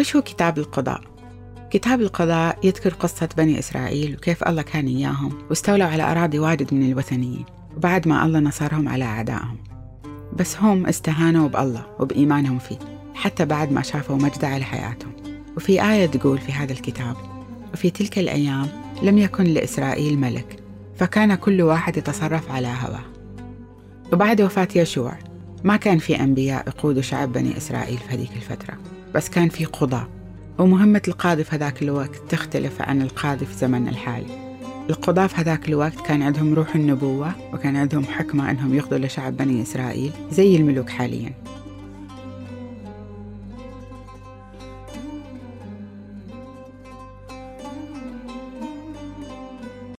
وش هو كتاب القضاء؟ كتاب القضاء يذكر قصة بني إسرائيل وكيف الله كان إياهم واستولوا على أراضي واجد من الوثنيين وبعد ما الله نصرهم على أعدائهم. بس هم استهانوا بالله وبإيمانهم فيه حتى بعد ما شافوا مجد على حياتهم. وفي آية تقول في هذا الكتاب وفي تلك الأيام لم يكن لإسرائيل ملك فكان كل واحد يتصرف على هواه. وبعد وفاة يشوع ما كان في أنبياء يقودوا شعب بني إسرائيل في هذيك الفترة بس كان في قضاة. ومهمة القاضي في هذاك الوقت تختلف عن القاضي في زمننا الحالي. القضاة في هذاك الوقت كان عندهم روح النبوة وكان عندهم حكمة أنهم يقضوا لشعب بني إسرائيل زي الملوك حاليا.